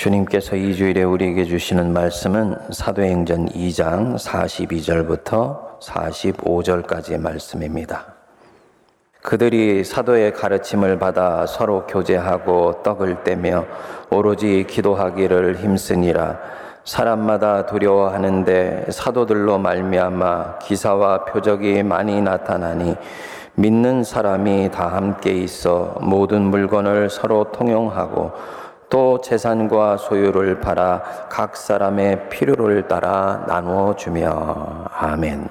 주님께서 이 주일에 우리에게 주시는 말씀은 사도행전 2장 42절부터 45절까지의 말씀입니다. 그들이 사도의 가르침을 받아 서로 교제하고 떡을 떼며 오로지 기도하기를 힘쓰니라 사람마다 두려워하는데 사도들로 말미암아 기사와 표적이 많이 나타나니 믿는 사람이 다 함께 있어 모든 물건을 서로 통용하고 또 재산과 소유를 팔아 각 사람의 필요를 따라 나누어 주며 아멘.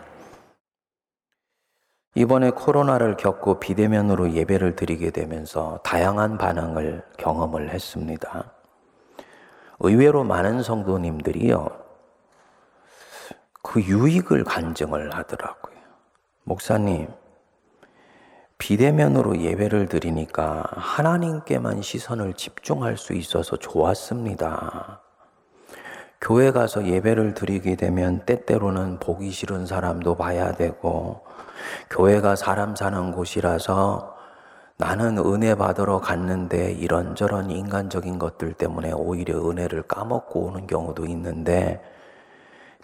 이번에 코로나를 겪고 비대면으로 예배를 드리게 되면서 다양한 반응을 경험을 했습니다. 의외로 많은 성도님들이요, 그 유익을 간증을 하더라고요. 목사님, 비대면으로 예배를 드리니까 하나님께만 시선을 집중할 수 있어서 좋았습니다. 교회 가서 예배를 드리게 되면 때때로는 보기 싫은 사람도 봐야 되고, 교회가 사람 사는 곳이라서 나는 은혜 받으러 갔는데 이런저런 인간적인 것들 때문에 오히려 은혜를 까먹고 오는 경우도 있는데,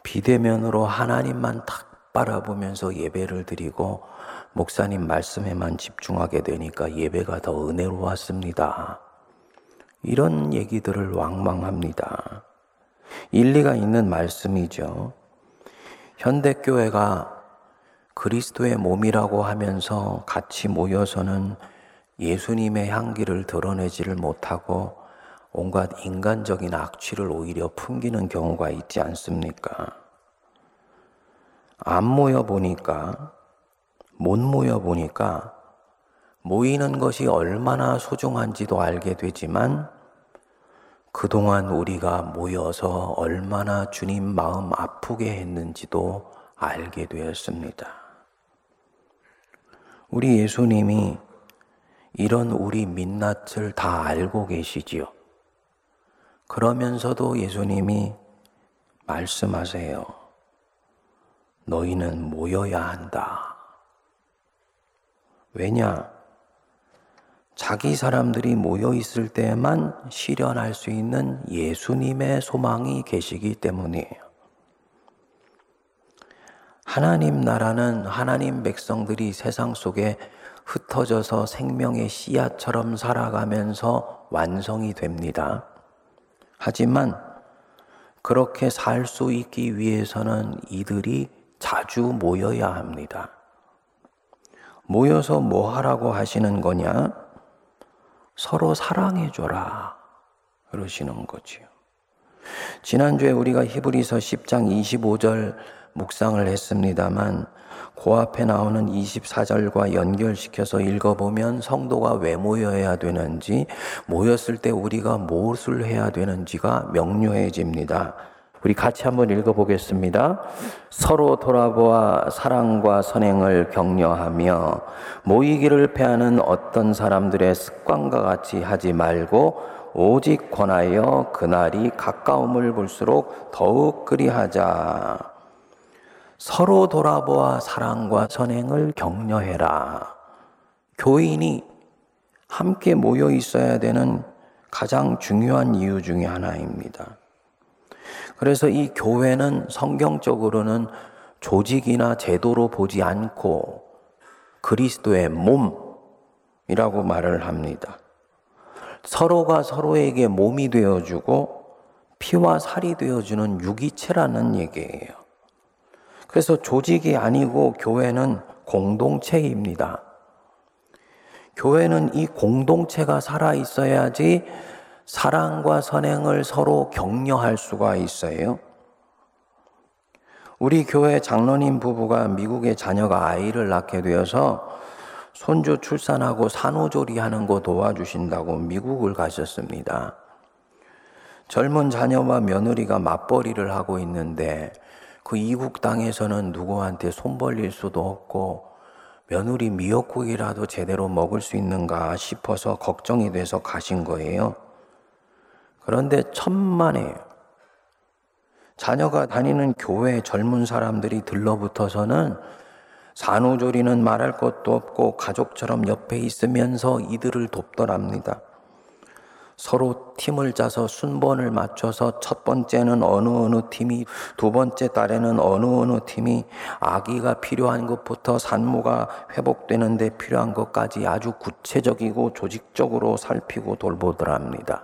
비대면으로 하나님만 탁 바라보면서 예배를 드리고, 목사님 말씀에만 집중하게 되니까 예배가 더 은혜로웠습니다. 이런 얘기들을 왕망합니다. 일리가 있는 말씀이죠. 현대교회가 그리스도의 몸이라고 하면서 같이 모여서는 예수님의 향기를 드러내지를 못하고 온갖 인간적인 악취를 오히려 풍기는 경우가 있지 않습니까? 안 모여 보니까 못 모여 보니까 모이는 것이 얼마나 소중한지도 알게 되지만 그동안 우리가 모여서 얼마나 주님 마음 아프게 했는지도 알게 되었습니다. 우리 예수님이 이런 우리 민낯을 다 알고 계시지요. 그러면서도 예수님이 말씀하세요. 너희는 모여야 한다. 왜냐? 자기 사람들이 모여 있을 때만 실현할 수 있는 예수님의 소망이 계시기 때문이에요. 하나님 나라는 하나님 백성들이 세상 속에 흩어져서 생명의 씨앗처럼 살아가면서 완성이 됩니다. 하지만 그렇게 살 수 있기 위해서는 이들이 자주 모여야 합니다. 모여서 뭐 하라고 하시는 거냐? 서로 사랑해줘라. 그러시는 거지요. 지난주에 우리가 히브리서 10장 25절 묵상을 했습니다만, 그 앞에 나오는 24절과 연결시켜서 읽어보면 성도가 왜 모여야 되는지, 모였을 때 우리가 무엇을 해야 되는지가 명료해집니다. 우리 같이 한번 읽어보겠습니다. 서로 돌아보아 사랑과 선행을 격려하며 모이기를 패하는 어떤 사람들의 습관과 같이 하지 말고 오직 권하여 그날이 가까움을 볼수록 더욱 그리하자. 서로 돌아보아 사랑과 선행을 격려해라. 교인이 함께 모여 있어야 되는 가장 중요한 이유 중의 하나입니다. 그래서 이 교회는 성경적으로는 조직이나 제도로 보지 않고 그리스도의 몸이라고 말을 합니다. 서로가 서로에게 몸이 되어주고 피와 살이 되어주는 유기체라는 얘기예요. 그래서 조직이 아니고 교회는 공동체입니다. 교회는 이 공동체가 살아 있어야지 사랑과 선행을 서로 격려할 수가 있어요. 우리 교회 장로님 부부가 미국의 자녀가 아이를 낳게 되어서 손주 출산하고 산후조리 하는 거 도와주신다고 미국을 가셨습니다. 젊은 자녀와 며느리가 맞벌이를 하고 있는데 그 이국 땅에서는 누구한테 손 벌릴 수도 없고 며느리 미역국이라도 제대로 먹을 수 있는가 싶어서 걱정이 돼서 가신 거예요. 그런데 천만에요. 자녀가 다니는 교회 젊은 사람들이 들러붙어서는 산후조리는 말할 것도 없고 가족처럼 옆에 있으면서 이들을 돕더랍니다. 서로 팀을 짜서 순번을 맞춰서 첫 번째는 어느 어느 팀이 두 번째 달에는 어느 어느 팀이 아기가 필요한 것부터 산모가 회복되는데 필요한 것까지 아주 구체적이고 조직적으로 살피고 돌보더랍니다.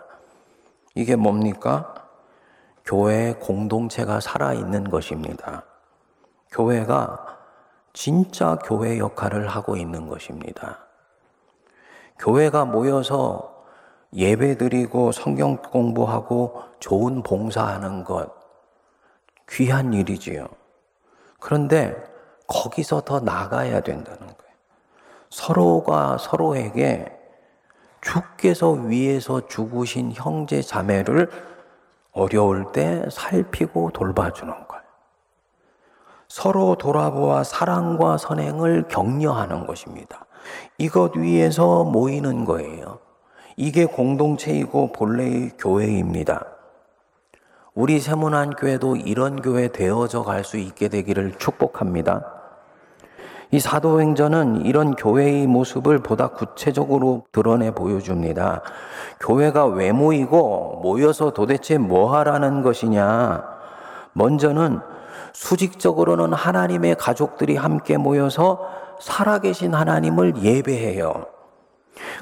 이게 뭡니까? 교회 공동체가 살아있는 것입니다. 교회가 진짜 교회 역할을 하고 있는 것입니다. 교회가 모여서 예배 드리고 성경 공부하고 좋은 봉사하는 것, 귀한 일이지요. 그런데 거기서 더 나가야 된다는 거예요. 서로가 서로에게 주께서 위에서 죽으신 형제 자매를 어려울 때 살피고 돌봐주는 거예요. 서로 돌아보아 사랑과 선행을 격려하는 것입니다. 이것 위에서 모이는 거예요. 이게 공동체이고 본래의 교회입니다. 우리 세문안 교회도 이런 교회 되어져 갈 수 있게 되기를 축복합니다. 이 사도행전은 이런 교회의 모습을 보다 구체적으로 드러내 보여줍니다. 교회가 왜 모이고 모여서 도대체 뭐 하라는 것이냐? 먼저는 수직적으로는 하나님의 가족들이 함께 모여서 살아계신 하나님을 예배해요.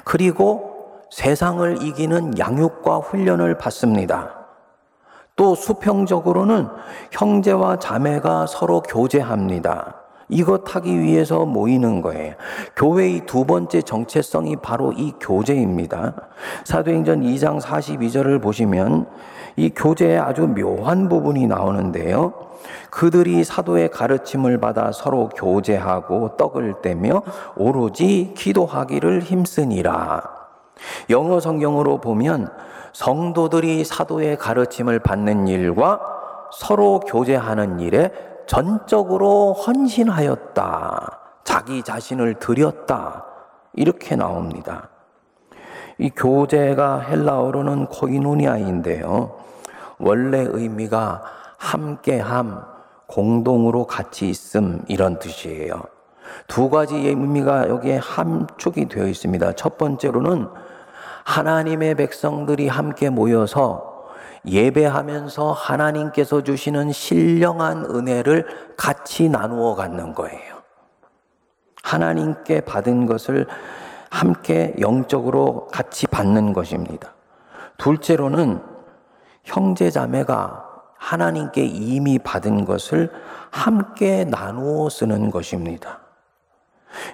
그리고 세상을 이기는 양육과 훈련을 받습니다. 또 수평적으로는 형제와 자매가 서로 교제합니다. 이것 하기 위해서 모이는 거예요. 교회의 두 번째 정체성이 바로 이 교제입니다. 사도행전 2장 42절을 보시면 이 교제에 아주 묘한 부분이 나오는데요. 그들이 사도의 가르침을 받아 서로 교제하고 떡을 떼며 오로지 기도하기를 힘쓰니라. 영어 성경으로 보면 성도들이 사도의 가르침을 받는 일과 서로 교제하는 일에 전적으로 헌신하였다. 자기 자신을 드렸다. 이렇게 나옵니다. 이 교제가 헬라어로는 코이노니아인데요. 원래 의미가 함께함, 공동으로 같이 있음 이런 뜻이에요. 두 가지 의미가 여기에 함축이 되어 있습니다. 첫 번째로는 하나님의 백성들이 함께 모여서 예배하면서 하나님께서 주시는 신령한 은혜를 같이 나누어 갖는 거예요. 하나님께 받은 것을 함께 영적으로 같이 받는 것입니다. 둘째로는 형제 자매가 하나님께 이미 받은 것을 함께 나누어 쓰는 것입니다.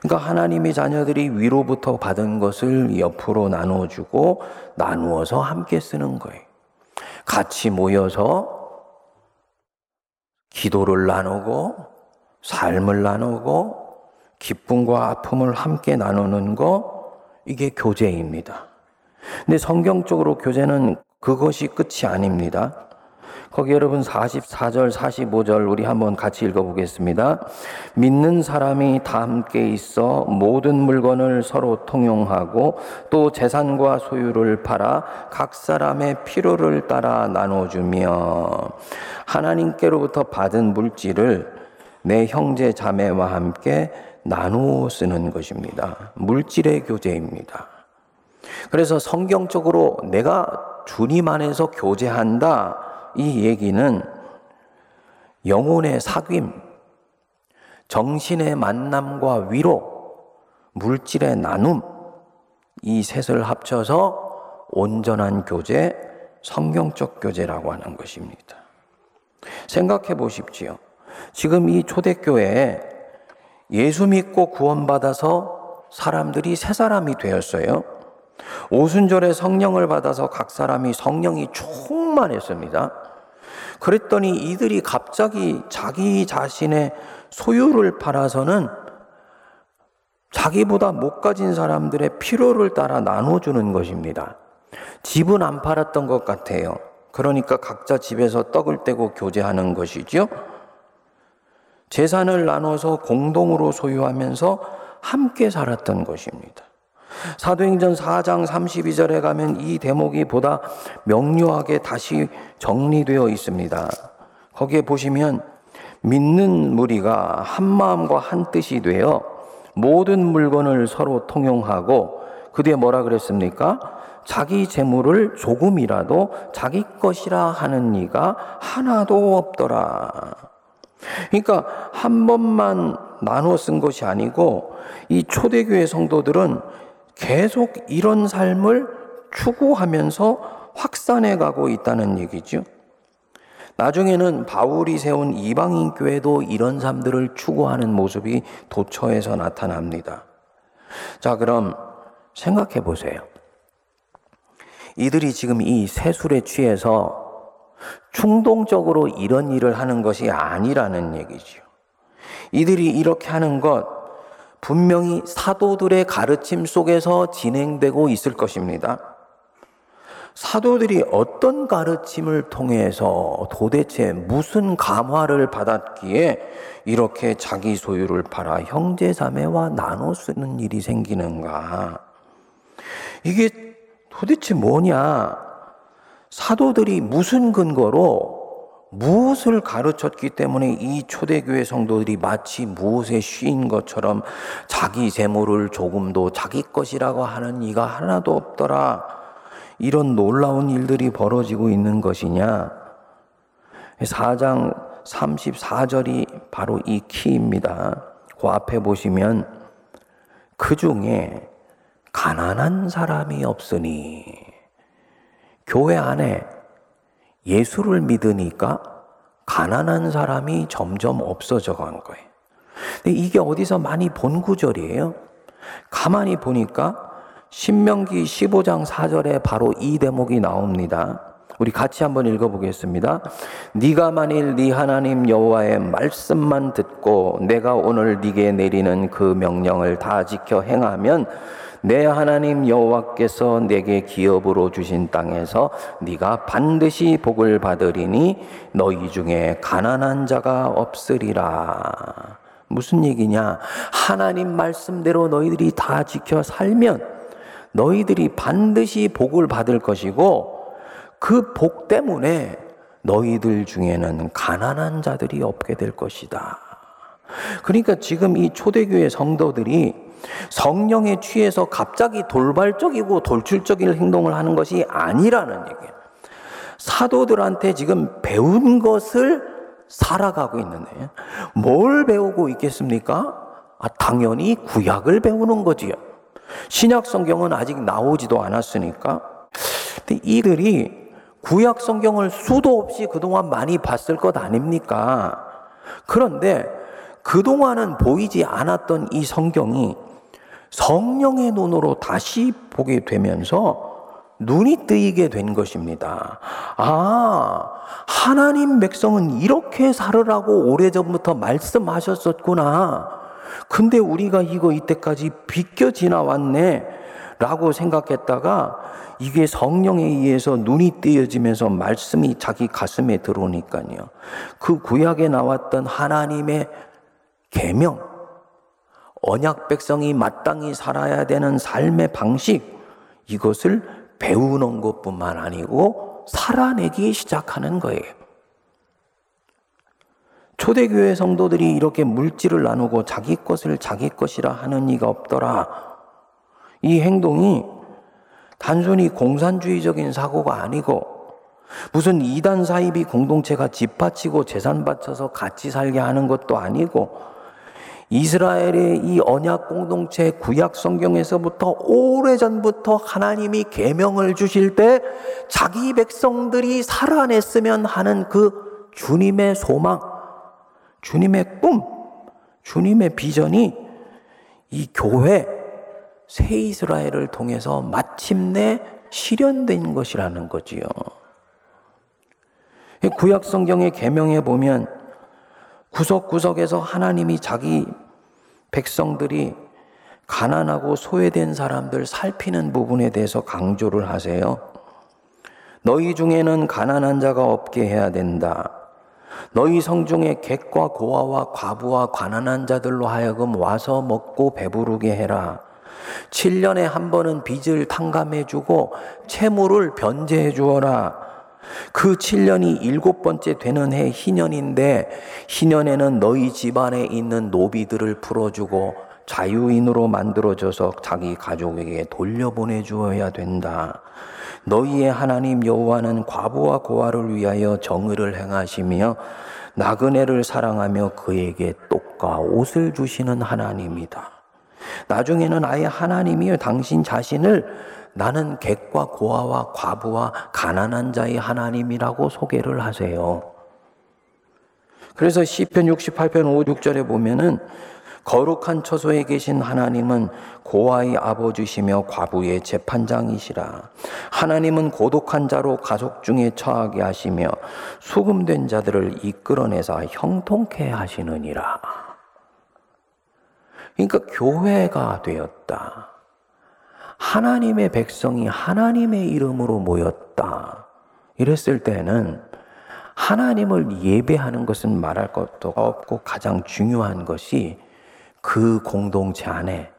그러니까 하나님의 자녀들이 위로부터 받은 것을 옆으로 나눠주고 나누어서 함께 쓰는 거예요. 같이 모여서 기도를 나누고 삶을 나누고 기쁨과 아픔을 함께 나누는 거 이게 교제입니다. 근데 성경적으로 교제는 그것이 끝이 아닙니다. 거기 여러분 44절, 45절 우리 한번 같이 읽어보겠습니다. 믿는 사람이 다 함께 있어 모든 물건을 서로 통용하고 또 재산과 소유를 팔아 각 사람의 필요를 따라 나눠주며 하나님께로부터 받은 물질을 내 형제 자매와 함께 나누어 쓰는 것입니다. 물질의 교제입니다. 그래서 성경적으로 내가 주님 안에서 교제한다. 이 얘기는 영혼의 사귐, 정신의 만남과 위로, 물질의 나눔, 이 셋을 합쳐서 온전한 교제, 성경적 교제라고 하는 것입니다. 생각해 보십시오. 지금 이 초대교회에 예수 믿고 구원받아서 사람들이 새 사람이 되었어요. 오순절에 성령을 받아서 각 사람이 성령이 충만했습니다. 그랬더니 이들이 갑자기 자기 자신의 소유를 팔아서는 자기보다 못 가진 사람들의 필요를 따라 나눠주는 것입니다. 집은 안 팔았던 것 같아요. 그러니까 각자 집에서 떡을 떼고 교제하는 것이죠. 재산을 나눠서 공동으로 소유하면서 함께 살았던 것입니다. 사도행전 4장 32절에 가면 이 대목이 보다 명료하게 다시 정리되어 있습니다. 거기에 보시면 믿는 무리가 한 마음과 한 뜻이 되어 모든 물건을 서로 통용하고 그 뒤에 뭐라 그랬습니까? 자기 재물을 조금이라도 자기 것이라 하는 이가 하나도 없더라. 그러니까 한 번만 나눠 쓴 것이 아니고 이 초대교회 성도들은 계속 이런 삶을 추구하면서 확산해 가고 있다는 얘기죠. 나중에는 바울이 세운 이방인 교회도 이런 삶들을 추구하는 모습이 도처에서 나타납니다. 자, 그럼 생각해 보세요. 이들이 지금 이 세술에 취해서 충동적으로 이런 일을 하는 것이 아니라는 얘기죠. 이들이 이렇게 하는 것 분명히 사도들의 가르침 속에서 진행되고 있을 것입니다. 사도들이 어떤 가르침을 통해서 도대체 무슨 감화를 받았기에 이렇게 자기 소유를 팔아 형제 자매와 나눠 쓰는 일이 생기는가? 이게 도대체 뭐냐? 사도들이 무슨 근거로 무엇을 가르쳤기 때문에 이 초대교회 성도들이 마치 무엇에 쉬인 것처럼 자기 재물을 조금도 자기 것이라고 하는 이가 하나도 없더라. 이런 놀라운 일들이 벌어지고 있는 것이냐? 4장 34절이 바로 이 키입니다. 그 앞에 보시면 그 중에 가난한 사람이 없으니 교회 안에 예수를 믿으니까 가난한 사람이 점점 없어져 간 거예요. 근데 이게 어디서 많이 본 구절이에요. 가만히 보니까 신명기 15장 4절에 바로 이 대목이 나옵니다. 우리 같이 한번 읽어보겠습니다. 네가 만일 네 하나님 여호와의 말씀만 듣고 내가 오늘 네게 내리는 그 명령을 다 지켜 행하면 내 하나님 여호와께서 내게 기업으로 주신 땅에서 네가 반드시 복을 받으리니 너희 중에 가난한 자가 없으리라. 무슨 얘기냐? 하나님 말씀대로 너희들이 다 지켜 살면 너희들이 반드시 복을 받을 것이고 그 복 때문에 너희들 중에는 가난한 자들이 없게 될 것이다. 그러니까 지금 이 초대교회 성도들이 성령에 취해서 갑자기 돌발적이고 돌출적인 행동을 하는 것이 아니라는 얘기예요. 사도들한테 지금 배운 것을 살아가고 있는데 뭘 배우고 있겠습니까? 아, 당연히 구약을 배우는 거지요. 신약 성경은 아직 나오지도 않았으니까. 근데 이들이 구약 성경을 수도 없이 그동안 많이 봤을 것 아닙니까? 그런데 그동안은 보이지 않았던 이 성경이 성령의 눈으로 다시 보게 되면서 눈이 뜨이게 된 것입니다. 아, 하나님 백성은 이렇게 살으라고 오래전부터 말씀하셨었구나. 근데 우리가 이거 이때까지 비껴 지나왔네. 라고 생각했다가 이게 성령에 의해서 눈이 띄어지면서 말씀이 자기 가슴에 들어오니까요. 그 구약에 나왔던 하나님의 계명, 언약 백성이 마땅히 살아야 되는 삶의 방식, 이것을 배우는 것뿐만 아니고 살아내기 시작하는 거예요. 초대교회 성도들이 이렇게 물질을 나누고 자기 것을 자기 것이라 하는 이가 없더라. 이 행동이 단순히 공산주의적인 사고가 아니고 무슨 이단 사이비 공동체가 집 바치고 재산 바쳐서 같이 살게 하는 것도 아니고 이스라엘의 이 언약 공동체 구약 성경에서부터 오래전부터 하나님이 계명을 주실 때 자기 백성들이 살아냈으면 하는 그 주님의 소망 주님의 꿈, 주님의 비전이 이 교회 새 이스라엘을 통해서 마침내 실현된 것이라는 거지요. 구약 성경의 계명에 보면 구석구석에서 하나님이 자기 백성들이 가난하고 소외된 사람들 살피는 부분에 대해서 강조를 하세요. 너희 중에는 가난한 자가 없게 해야 된다. 너희 성중에 객과 고아와 과부와 가난한 자들로 하여금 와서 먹고 배부르게 해라. 7년에 한 번은 빚을 탕감해 주고 채무를 변제해 주어라. 그 7년이 일곱 번째 되는 해 희년인데 희년에는 너희 집안에 있는 노비들을 풀어주고 자유인으로 만들어져서 자기 가족에게 돌려보내 주어야 된다. 너희의 하나님 여호와는 과부와 고아를 위하여 정의를 행하시며 나그네를 사랑하며 그에게 떡과 옷을 주시는 하나님이다. 나중에는 아예 하나님이 당신 자신을 나는 객과 고아와 과부와 가난한 자의 하나님이라고 소개를 하세요. 그래서 시편 68편 5, 6절에 보면은 거룩한 처소에 계신 하나님은 고아의 아버지시며 과부의 재판장이시라. 하나님은 고독한 자로 가족 중에 처하게 하시며 수금된 자들을 이끌어내서 형통케 하시느니라. 그러니까 교회가 되었다. 하나님의 백성이 하나님의 이름으로 모였다. 이랬을 때는 하나님을 예배하는 것은 말할 것도 없고 가장 중요한 것이 그 공동체 안에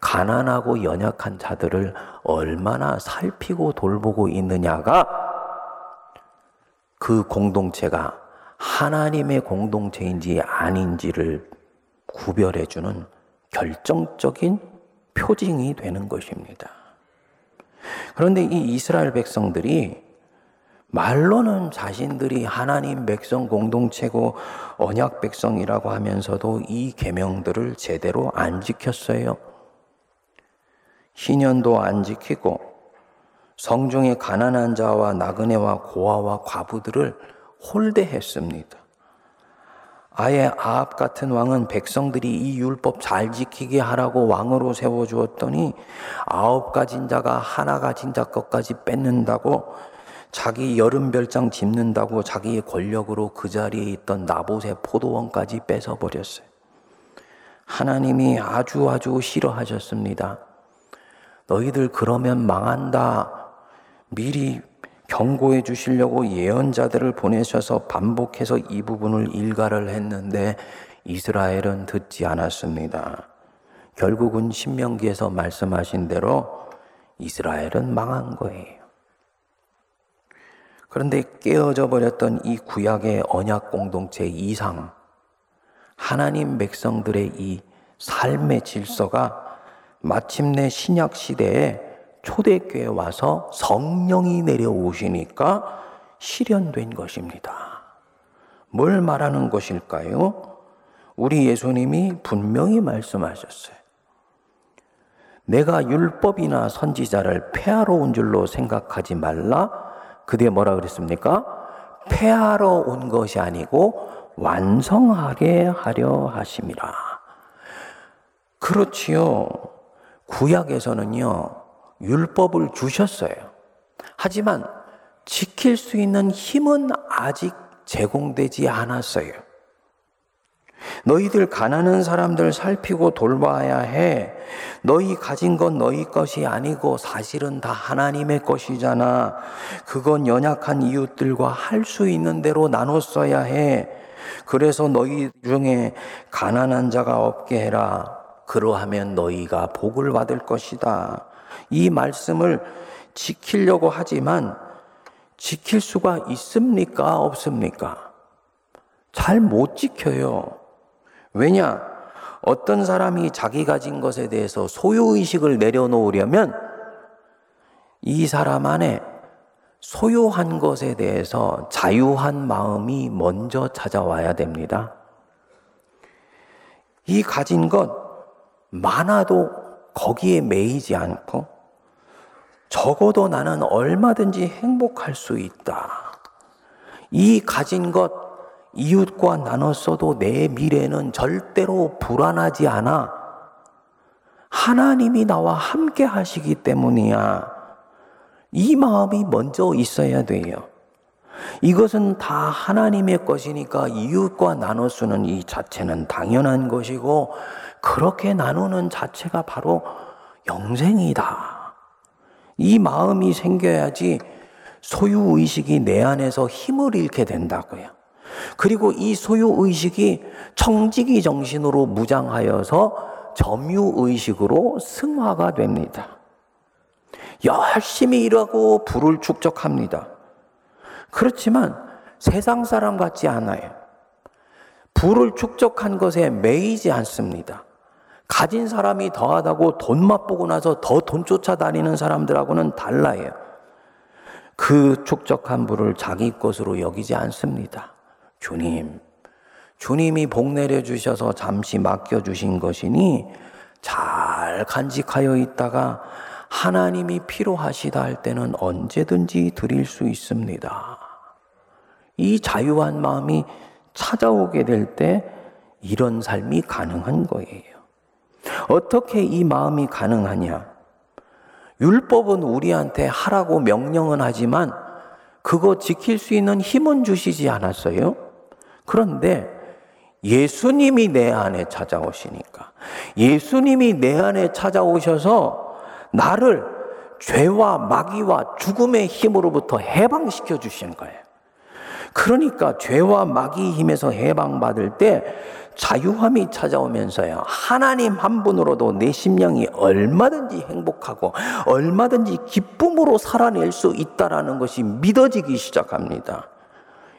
가난하고 연약한 자들을 얼마나 살피고 돌보고 있느냐가 그 공동체가 하나님의 공동체인지 아닌지를 구별해주는 결정적인 표징이 되는 것입니다. 그런데 이 이스라엘 백성들이 말로는 자신들이 하나님 백성 공동체고 언약 백성이라고 하면서도 이 계명들을 제대로 안 지켰어요. 희년도 안 지키고 성중에 가난한 자와 나그네와 고아와 과부들을 홀대했습니다. 아예 아합 같은 왕은 백성들이 이 율법 잘 지키게 하라고 왕으로 세워 주었더니 아홉 가진 자가 하나 가진 자 것까지 뺏는다고 자기 여름 별장 짚는다고 자기의 권력으로 그 자리에 있던 나봇의 포도원까지 뺏어 버렸어요. 하나님이 아주 아주 싫어하셨습니다. 너희들 그러면 망한다. 미리 경고해 주시려고 예언자들을 보내셔서 반복해서 이 부분을 일가를 했는데 이스라엘은 듣지 않았습니다. 결국은 신명기에서 말씀하신 대로 이스라엘은 망한 거예요. 그런데 깨어져 버렸던 이 구약의 언약 공동체 이상, 하나님 백성들의 이 삶의 질서가 마침내 신약 시대에 초대교회에 와서 성령이 내려오시니까 실현된 것입니다. 뭘 말하는 것일까요? 우리 예수님이 분명히 말씀하셨어요. 내가 율법이나 선지자를 폐하러 온 줄로 생각하지 말라. 그대 뭐라 그랬습니까? 폐하러 온 것이 아니고 완성하게 하려 하심이라. 그렇지요. 구약에서는요, 율법을 주셨어요. 하지만 지킬 수 있는 힘은 아직 제공되지 않았어요. 너희들 가난한 사람들 살피고 돌봐야 해. 너희 가진 건 너희 것이 아니고 사실은 다 하나님의 것이잖아. 그건 연약한 이웃들과 할 수 있는 대로 나눠 써야 해. 그래서 너희 중에 가난한 자가 없게 해라. 그러하면 너희가 복을 받을 것이다. 이 말씀을 지키려고 하지만 지킬 수가 있습니까? 없습니까? 잘 못 지켜요. 왜냐? 어떤 사람이 자기 가진 것에 대해서 소유의식을 내려놓으려면 이 사람 안에 소유한 것에 대해서 자유한 마음이 먼저 찾아와야 됩니다. 이 가진 것 많아도 거기에 매이지 않고 적어도 나는 얼마든지 행복할 수 있다. 이 가진 것 이웃과 나눴어도 내 미래는 절대로 불안하지 않아. 하나님이 나와 함께 하시기 때문이야. 이 마음이 먼저 있어야 돼요. 이것은 다 하나님의 것이니까 이웃과 나눠 쓰는 이 자체는 당연한 것이고, 그렇게 나누는 자체가 바로 영생이다. 이 마음이 생겨야지 소유의식이 내 안에서 힘을 잃게 된다고요. 그리고 이 소유 의식이 청지기 정신으로 무장하여서 점유 의식으로 승화가 됩니다. 열심히 일하고 부를 축적합니다. 그렇지만 세상 사람 같지 않아요. 부를 축적한 것에 매이지 않습니다. 가진 사람이 더하다고 돈 맛보고 나서 더 돈 쫓아다니는 사람들하고는 달라요. 그 축적한 부를 자기 것으로 여기지 않습니다. 주님, 주님이 복 내려주셔서 잠시 맡겨주신 것이니 잘 간직하여 있다가 하나님이 필요하시다 할 때는 언제든지 드릴 수 있습니다. 이 자유한 마음이 찾아오게 될 때 이런 삶이 가능한 거예요. 어떻게 이 마음이 가능하냐? 율법은 우리한테 하라고 명령은 하지만 그거 지킬 수 있는 힘은 주시지 않았어요. 그런데 예수님이 내 안에 찾아오시니까 예수님이 내 안에 찾아오셔서 나를 죄와 마귀와 죽음의 힘으로부터 해방시켜 주시는 거예요. 그러니까 죄와 마귀 힘에서 해방받을 때 자유함이 찾아오면서요. 하나님 한 분으로도 내 심령이 얼마든지 행복하고 얼마든지 기쁨으로 살아낼 수 있다라는 것이 믿어지기 시작합니다.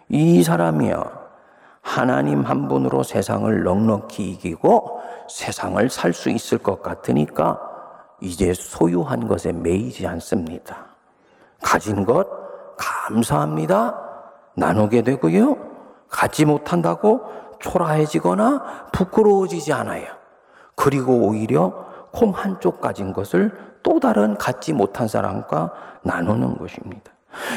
이 사람이요. 하나님 한 분으로 세상을 넉넉히 이기고 세상을 살 수 있을 것 같으니까 이제 소유한 것에 매이지 않습니다. 가진 것 감사합니다. 나누게 되고요. 갖지 못한다고 초라해지거나 부끄러워지지 않아요. 그리고 오히려 콩 한쪽 가진 것을 또 다른 갖지 못한 사람과 나누는 것입니다.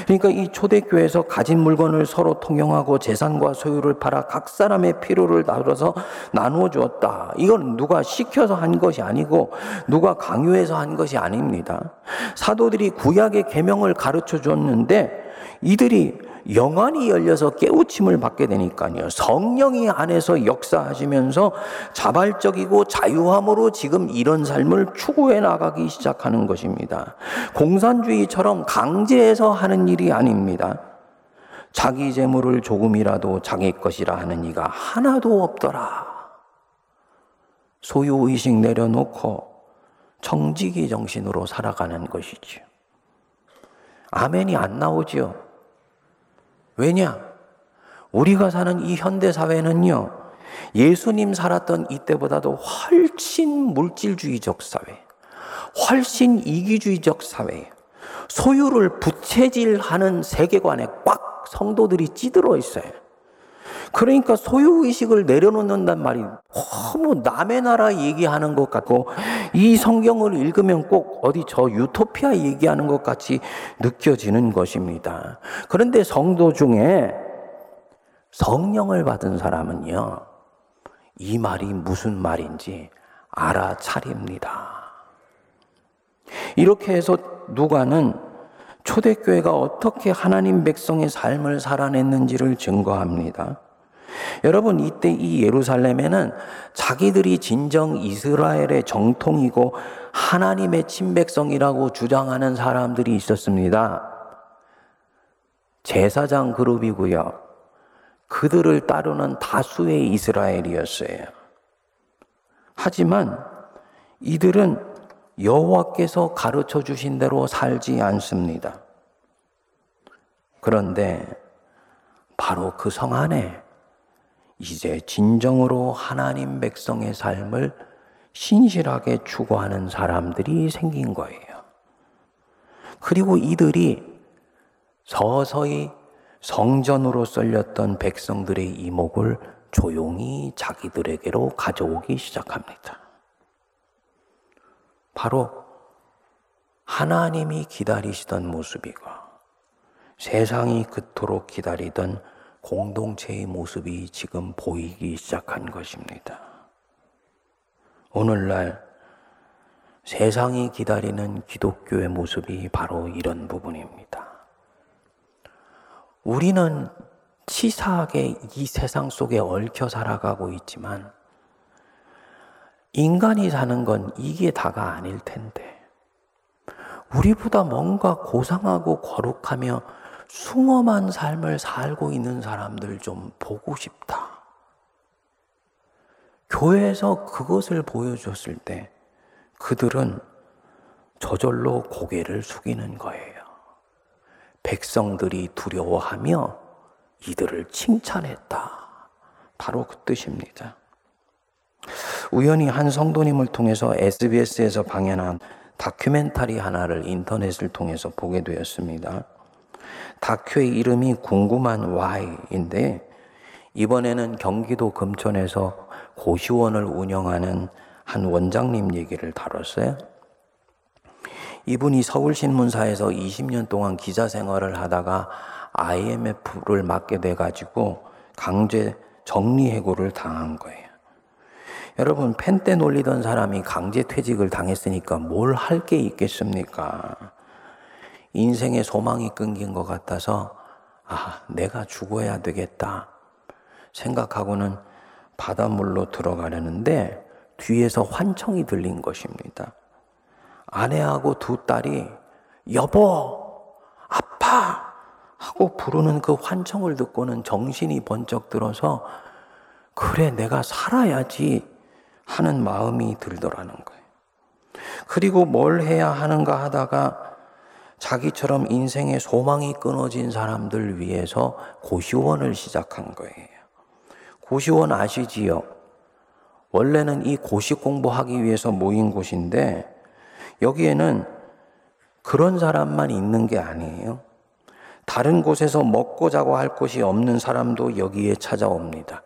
그러니까 이 초대교회에서 가진 물건을 서로 통용하고 재산과 소유를 팔아 각 사람의 필요를 나눠서 나누어 주었다. 이건 누가 시켜서 한 것이 아니고 누가 강요해서 한 것이 아닙니다. 사도들이 구약의 계명을 가르쳐 줬는데 이들이 영안이 열려서 깨우침을 받게 되니까요. 성령이 안에서 역사하시면서 자발적이고 자유함으로 지금 이런 삶을 추구해 나가기 시작하는 것입니다. 공산주의처럼 강제해서 하는 일이 아닙니다. 자기 재물을 조금이라도 자기 것이라 하는 이가 하나도 없더라. 소유의식 내려놓고 정직이 정신으로 살아가는 것이지요. 아멘이 안 나오지요. 왜냐? 우리가 사는 이 현대 사회는요, 예수님 살았던 이때보다도 훨씬 물질주의적 사회, 훨씬 이기주의적 사회, 소유를 부채질하는 세계관에 꽉 성도들이 찌들어 있어요. 그러니까 소유의식을 내려놓는단 말이 너무 남의 나라 얘기하는 것 같고 이 성경을 읽으면 꼭 어디 저 유토피아 얘기하는 것 같이 느껴지는 것입니다. 그런데 성도 중에 성령을 받은 사람은요, 이 말이 무슨 말인지 알아차립니다. 이렇게 해서 누가는 초대교회가 어떻게 하나님 백성의 삶을 살아냈는지를 증거합니다. 여러분, 이때 이 예루살렘에는 자기들이 진정 이스라엘의 정통이고 하나님의 친백성이라고 주장하는 사람들이 있었습니다. 제사장 그룹이고요. 그들을 따르는 다수의 이스라엘이었어요. 하지만 이들은 여호와께서 가르쳐 주신 대로 살지 않습니다. 그런데 바로 그 성 안에 이제 진정으로 하나님 백성의 삶을 신실하게 추구하는 사람들이 생긴 거예요. 그리고 이들이 서서히 성전으로 썰렸던 백성들의 이목을 조용히 자기들에게로 가져오기 시작합니다. 바로 하나님이 기다리시던 모습이고 세상이 그토록 기다리던 공동체의 모습이 지금 보이기 시작한 것입니다. 오늘날 세상이 기다리는 기독교의 모습이 바로 이런 부분입니다. 우리는 치사하게 이 세상 속에 얽혀 살아가고 있지만 인간이 사는 건 이게 다가 아닐 텐데 우리보다 뭔가 고상하고 거룩하며 숭엄한 삶을 살고 있는 사람들 좀 보고 싶다. 교회에서 그것을 보여줬을 때 그들은 저절로 고개를 숙이는 거예요. 백성들이 두려워하며 이들을 칭찬했다. 바로 그 뜻입니다. 우연히 한 성도님을 통해서 SBS에서 방영한 다큐멘터리 하나를 인터넷을 통해서 보게 되었습니다. 다큐의 이름이 궁금한 Why인데 이번에는 경기도 금천에서 고시원을 운영하는 한 원장님 얘기를 다뤘어요. 이분이 서울신문사에서 20년 동안 기자 생활을 하다가 IMF를 맡게 돼가지고 강제 정리해고를 당한 거예요. 여러분, 펜 때 놀리던 사람이 강제 퇴직을 당했으니까 뭘 할 게 있겠습니까? 인생의 소망이 끊긴 것 같아서, 아, 내가 죽어야 되겠다. 생각하고는 바닷물로 들어가려는데 뒤에서 환청이 들린 것입니다. 아내하고 두 딸이 여보, 아파! 하고 부르는 그 환청을 듣고는 정신이 번쩍 들어서 그래, 내가 살아야지 하는 마음이 들더라는 거예요. 그리고 뭘 해야 하는가 하다가 자기처럼 인생의 소망이 끊어진 사람들 위해서 고시원을 시작한 거예요. 고시원 아시지요? 원래는 이 고시 공부하기 위해서 모인 곳인데 여기에는 그런 사람만 있는 게 아니에요. 다른 곳에서 먹고 자고 할 곳이 없는 사람도 여기에 찾아옵니다.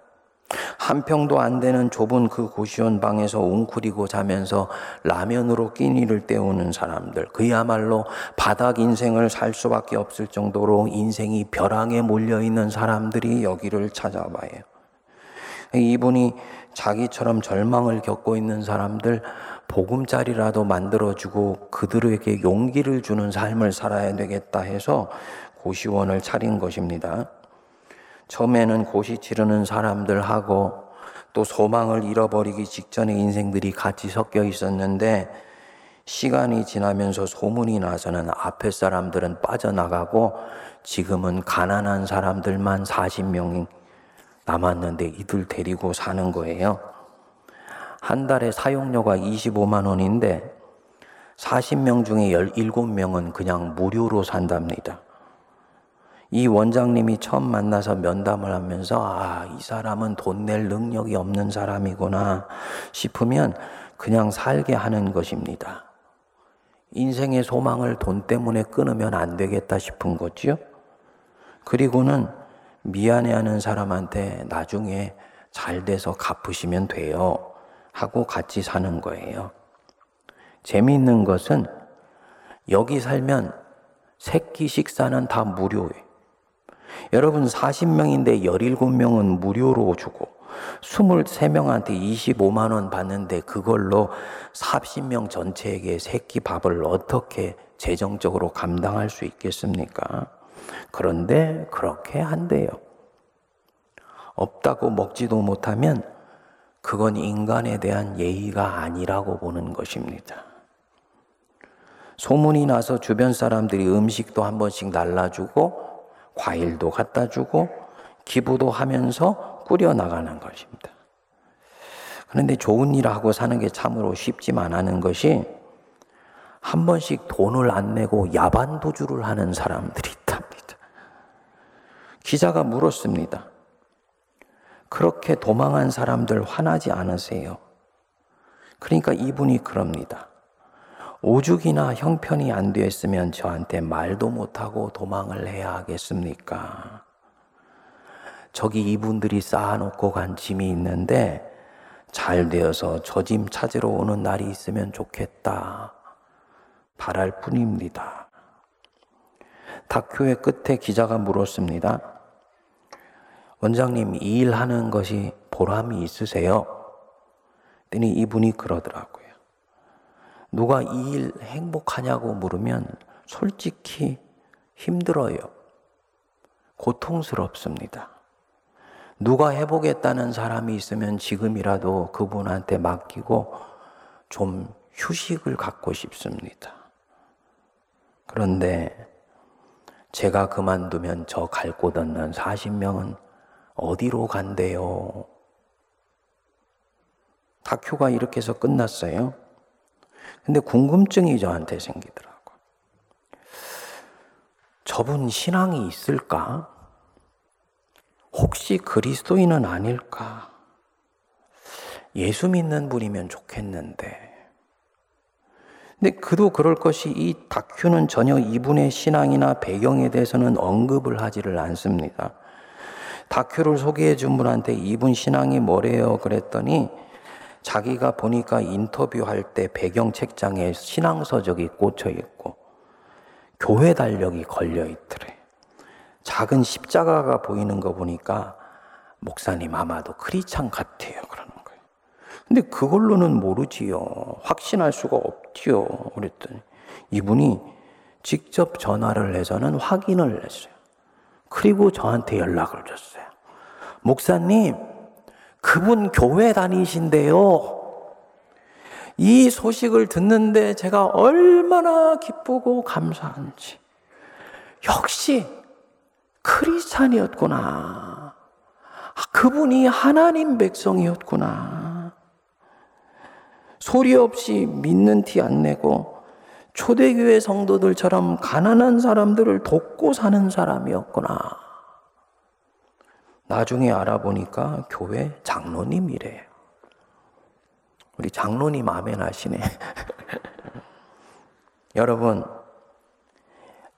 한 평도 안 되는 좁은 그 고시원 방에서 웅크리고 자면서 라면으로 끼니를 때우는 사람들, 그야말로 바닥 인생을 살 수밖에 없을 정도로 인생이 벼랑에 몰려 있는 사람들이 여기를 찾아봐요. 이분이 자기처럼 절망을 겪고 있는 사람들 보금자리라도 만들어주고 그들에게 용기를 주는 삶을 살아야 되겠다 해서 고시원을 차린 것입니다. 처음에는 고시 치르는 사람들하고 또 소망을 잃어버리기 직전의 인생들이 같이 섞여 있었는데 시간이 지나면서 소문이 나서는 앞에 사람들은 빠져나가고 지금은 가난한 사람들만 40명이 남았는데 이들 데리고 사는 거예요. 한 달에 사용료가 25만 원인데 40명 중에 17명은 그냥 무료로 산답니다. 이 원장님이 처음 만나서 면담을 하면서 아, 이 사람은 돈 낼 능력이 없는 사람이구나 싶으면 그냥 살게 하는 것입니다. 인생의 소망을 돈 때문에 끊으면 안 되겠다 싶은 거지요. 그리고는 미안해하는 사람한테 나중에 잘 돼서 갚으시면 돼요. 하고 같이 사는 거예요. 재미있는 것은 여기 살면 새끼 식사는 다 무료예요. 여러분 40명인데 17명은 무료로 주고 23명한테 25만 원 받는데 그걸로 40명 전체에게 새끼 밥을 어떻게 재정적으로 감당할 수 있겠습니까? 그런데 그렇게 한대요. 없다고 먹지도 못하면 그건 인간에 대한 예의가 아니라고 보는 것입니다. 소문이 나서 주변 사람들이 음식도 한 번씩 날라주고 과일도 갖다 주고 기부도 하면서 꾸려나가는 것입니다. 그런데 좋은 일 하고 사는 게 참으로 쉽지만 않은 것이 한 번씩 돈을 안 내고 야반 도주를 하는 사람들이 있답니다. 기자가 물었습니다. 그렇게 도망한 사람들 화나지 않으세요? 그러니까 이분이 그럽니다. 오죽이나 형편이 안 됐으면 저한테 말도 못하고 도망을 해야 하겠습니까? 저기 이분들이 쌓아놓고 간 짐이 있는데 잘 되어서 저 짐 찾으러 오는 날이 있으면 좋겠다. 바랄 뿐입니다. 다큐의 끝에 기자가 물었습니다. 원장님, 이 일 하는 것이 보람이 있으세요? 그랬더니 이분이 그러더라고요. 누가 이 일 행복하냐고 물으면 솔직히 힘들어요. 고통스럽습니다. 누가 해보겠다는 사람이 있으면 지금이라도 그분한테 맡기고 좀 휴식을 갖고 싶습니다. 그런데 제가 그만두면 저 갈 곳 없는 40명은 어디로 간대요? 다큐가 이렇게 해서 끝났어요. 근데 궁금증이 저한테 생기더라고. 저분 신앙이 있을까? 혹시 그리스도인은 아닐까? 예수 믿는 분이면 좋겠는데. 근데 그도 그럴 것이 이 다큐는 전혀 이분의 신앙이나 배경에 대해서는 언급을 하지를 않습니다. 다큐를 소개해 준 분한테 이분 신앙이 뭐래요? 그랬더니 자기가 보니까 인터뷰할 때 배경 책장에 신앙서적이 꽂혀 있고 교회 달력이 걸려 있더래. 작은 십자가가 보이는 거 보니까 목사님 아마도 크리찬 같아요. 그러는 거예요. 근데 그걸로는 모르지요. 확신할 수가 없지요. 그랬더니 이분이 직접 전화를 해서는 확인을 했어요. 그리고 저한테 연락을 줬어요. 목사님, 그분 교회 다니신데요. 이 소식을 듣는데 제가 얼마나 기쁘고 감사한지. 역시 크리스찬이었구나. 아, 그분이 하나님 백성이었구나. 소리 없이 믿는 티 안 내고 초대교회 성도들처럼 가난한 사람들을 돕고 사는 사람이었구나. 나중에 알아보니까 교회 장로님이래요. 우리 장로님 아멘 하시네. 여러분,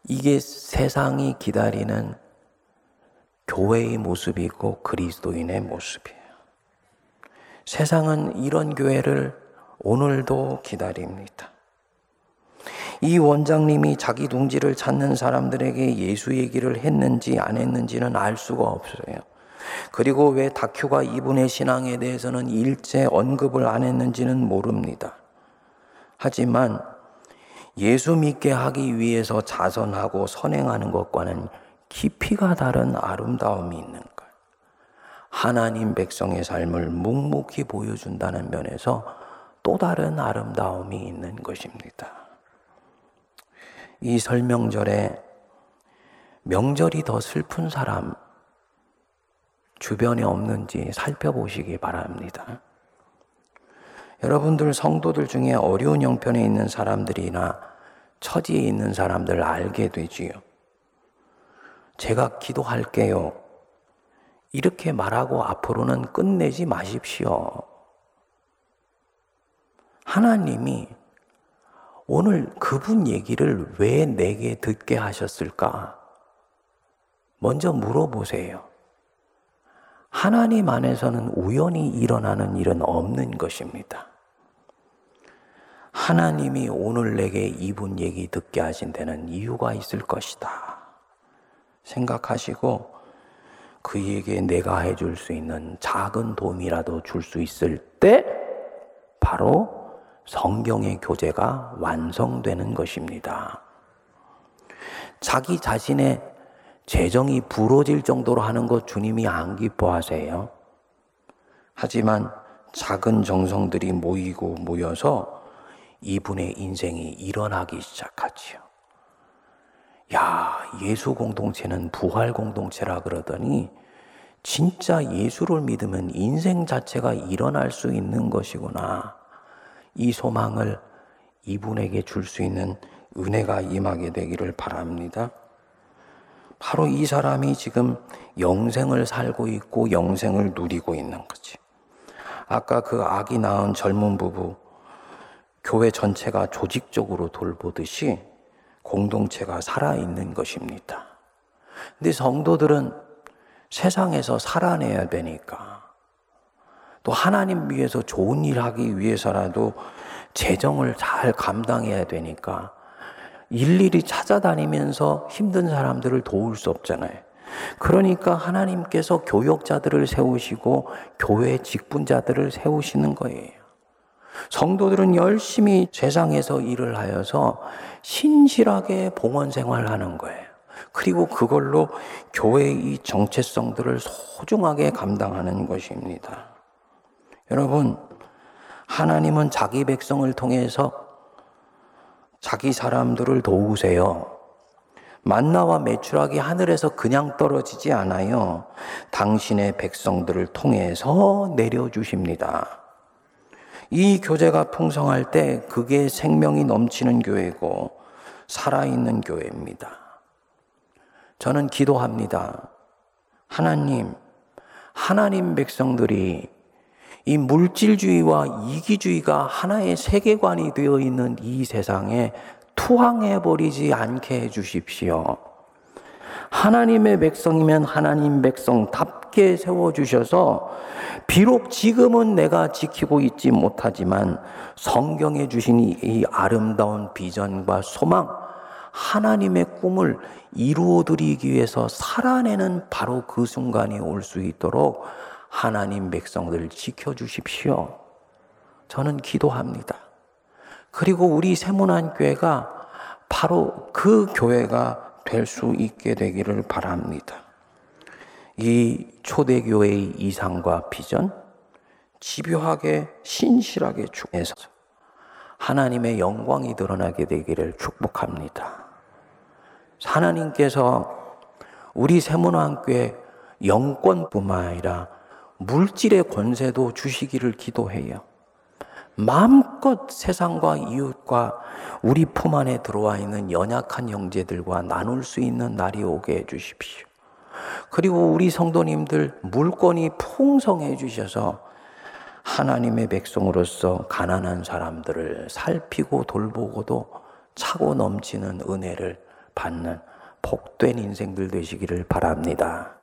이게 세상이 기다리는 교회의 모습이고 그리스도인의 모습이에요. 세상은 이런 교회를 오늘도 기다립니다. 이 원장님이 자기 둥지를 찾는 사람들에게 예수 얘기를 했는지 안 했는지는 알 수가 없어요. 그리고 왜 다큐가 이분의 신앙에 대해서는 일제 언급을 안 했는지는 모릅니다. 하지만 예수 믿게 하기 위해서 자선하고 선행하는 것과는 깊이가 다른 아름다움이 있는 것. 하나님 백성의 삶을 묵묵히 보여준다는 면에서 또 다른 아름다움이 있는 것입니다. 이 설명절에 명절이 더 슬픈 사람 주변에 없는지 살펴보시기 바랍니다. 여러분들 성도들 중에 어려운 형편에 있는 사람들이나 처지에 있는 사람들 알게 되지요. 제가 기도할게요. 이렇게 말하고 앞으로는 끝내지 마십시오. 하나님이 오늘 그분 얘기를 왜 내게 듣게 하셨을까? 먼저 물어보세요. 하나님 안에서는 우연히 일어나는 일은 없는 것입니다. 하나님이 오늘 내게 이분 얘기 듣게 하신 데는 이유가 있을 것이다. 생각하시고 그에게 내가 해줄 수 있는 작은 도움이라도 줄 수 있을 때 바로 성경의 교재가 완성되는 것입니다. 자기 자신의 재정이 부러질 정도로 하는 것 주님이 안 기뻐하세요. 하지만 작은 정성들이 모이고 모여서 이분의 인생이 일어나기 시작하지요. 야, 예수 공동체는 부활 공동체라 그러더니 진짜 예수를 믿으면 인생 자체가 일어날 수 있는 것이구나. 이 소망을 이분에게 줄 수 있는 은혜가 임하게 되기를 바랍니다. 바로 이 사람이 지금 영생을 살고 있고 영생을 누리고 있는 거지. 아까 그 아기 낳은 젊은 부부, 교회 전체가 조직적으로 돌보듯이 공동체가 살아있는 것입니다. 근데 성도들은 세상에서 살아내야 되니까 또 하나님 위해서 좋은 일 하기 위해서라도 재정을 잘 감당해야 되니까 일일이 찾아다니면서 힘든 사람들을 도울 수 없잖아요. 그러니까 하나님께서 교역자들을 세우시고 교회 직분자들을 세우시는 거예요. 성도들은 열심히 세상에서 일을 하여서 신실하게 봉헌 생활하는 거예요. 그리고 그걸로 교회의 정체성들을 소중하게 감당하는 것입니다. 여러분, 하나님은 자기 백성을 통해서 자기 사람들을 도우세요. 만나와 매출하기 하늘에서 그냥 떨어지지 않아요. 당신의 백성들을 통해서 내려주십니다. 이 교제가 풍성할 때 그게 생명이 넘치는 교회고 살아있는 교회입니다. 저는 기도합니다. 하나님, 하나님 백성들이 이 물질주의와 이기주의가 하나의 세계관이 되어 있는 이 세상에 투항해 버리지 않게 해 주십시오. 하나님의 백성이면 하나님 백성답게 세워주셔서 비록 지금은 내가 지키고 있지 못하지만 성경에 주신 이 아름다운 비전과 소망, 하나님의 꿈을 이루어드리기 위해서 살아내는 바로 그 순간이 올 수 있도록 하나님 백성들 지켜주십시오. 저는 기도합니다. 그리고 우리 세문안교회가 바로 그 교회가 될 수 있게 되기를 바랍니다. 이 초대교회의 이상과 비전, 집요하게 신실하게 축해서 하나님의 영광이 드러나게 되기를 축복합니다. 하나님께서 우리 세문안교회 영권뿐만 아니라 물질의 권세도 주시기를 기도해요. 마음껏 세상과 이웃과 우리 품 안에 들어와 있는 연약한 형제들과 나눌 수 있는 날이 오게 해 주십시오. 그리고 우리 성도님들 물건이 풍성해 주셔서 하나님의 백성으로서 가난한 사람들을 살피고 돌보고도 차고 넘치는 은혜를 받는 복된 인생들 되시기를 바랍니다.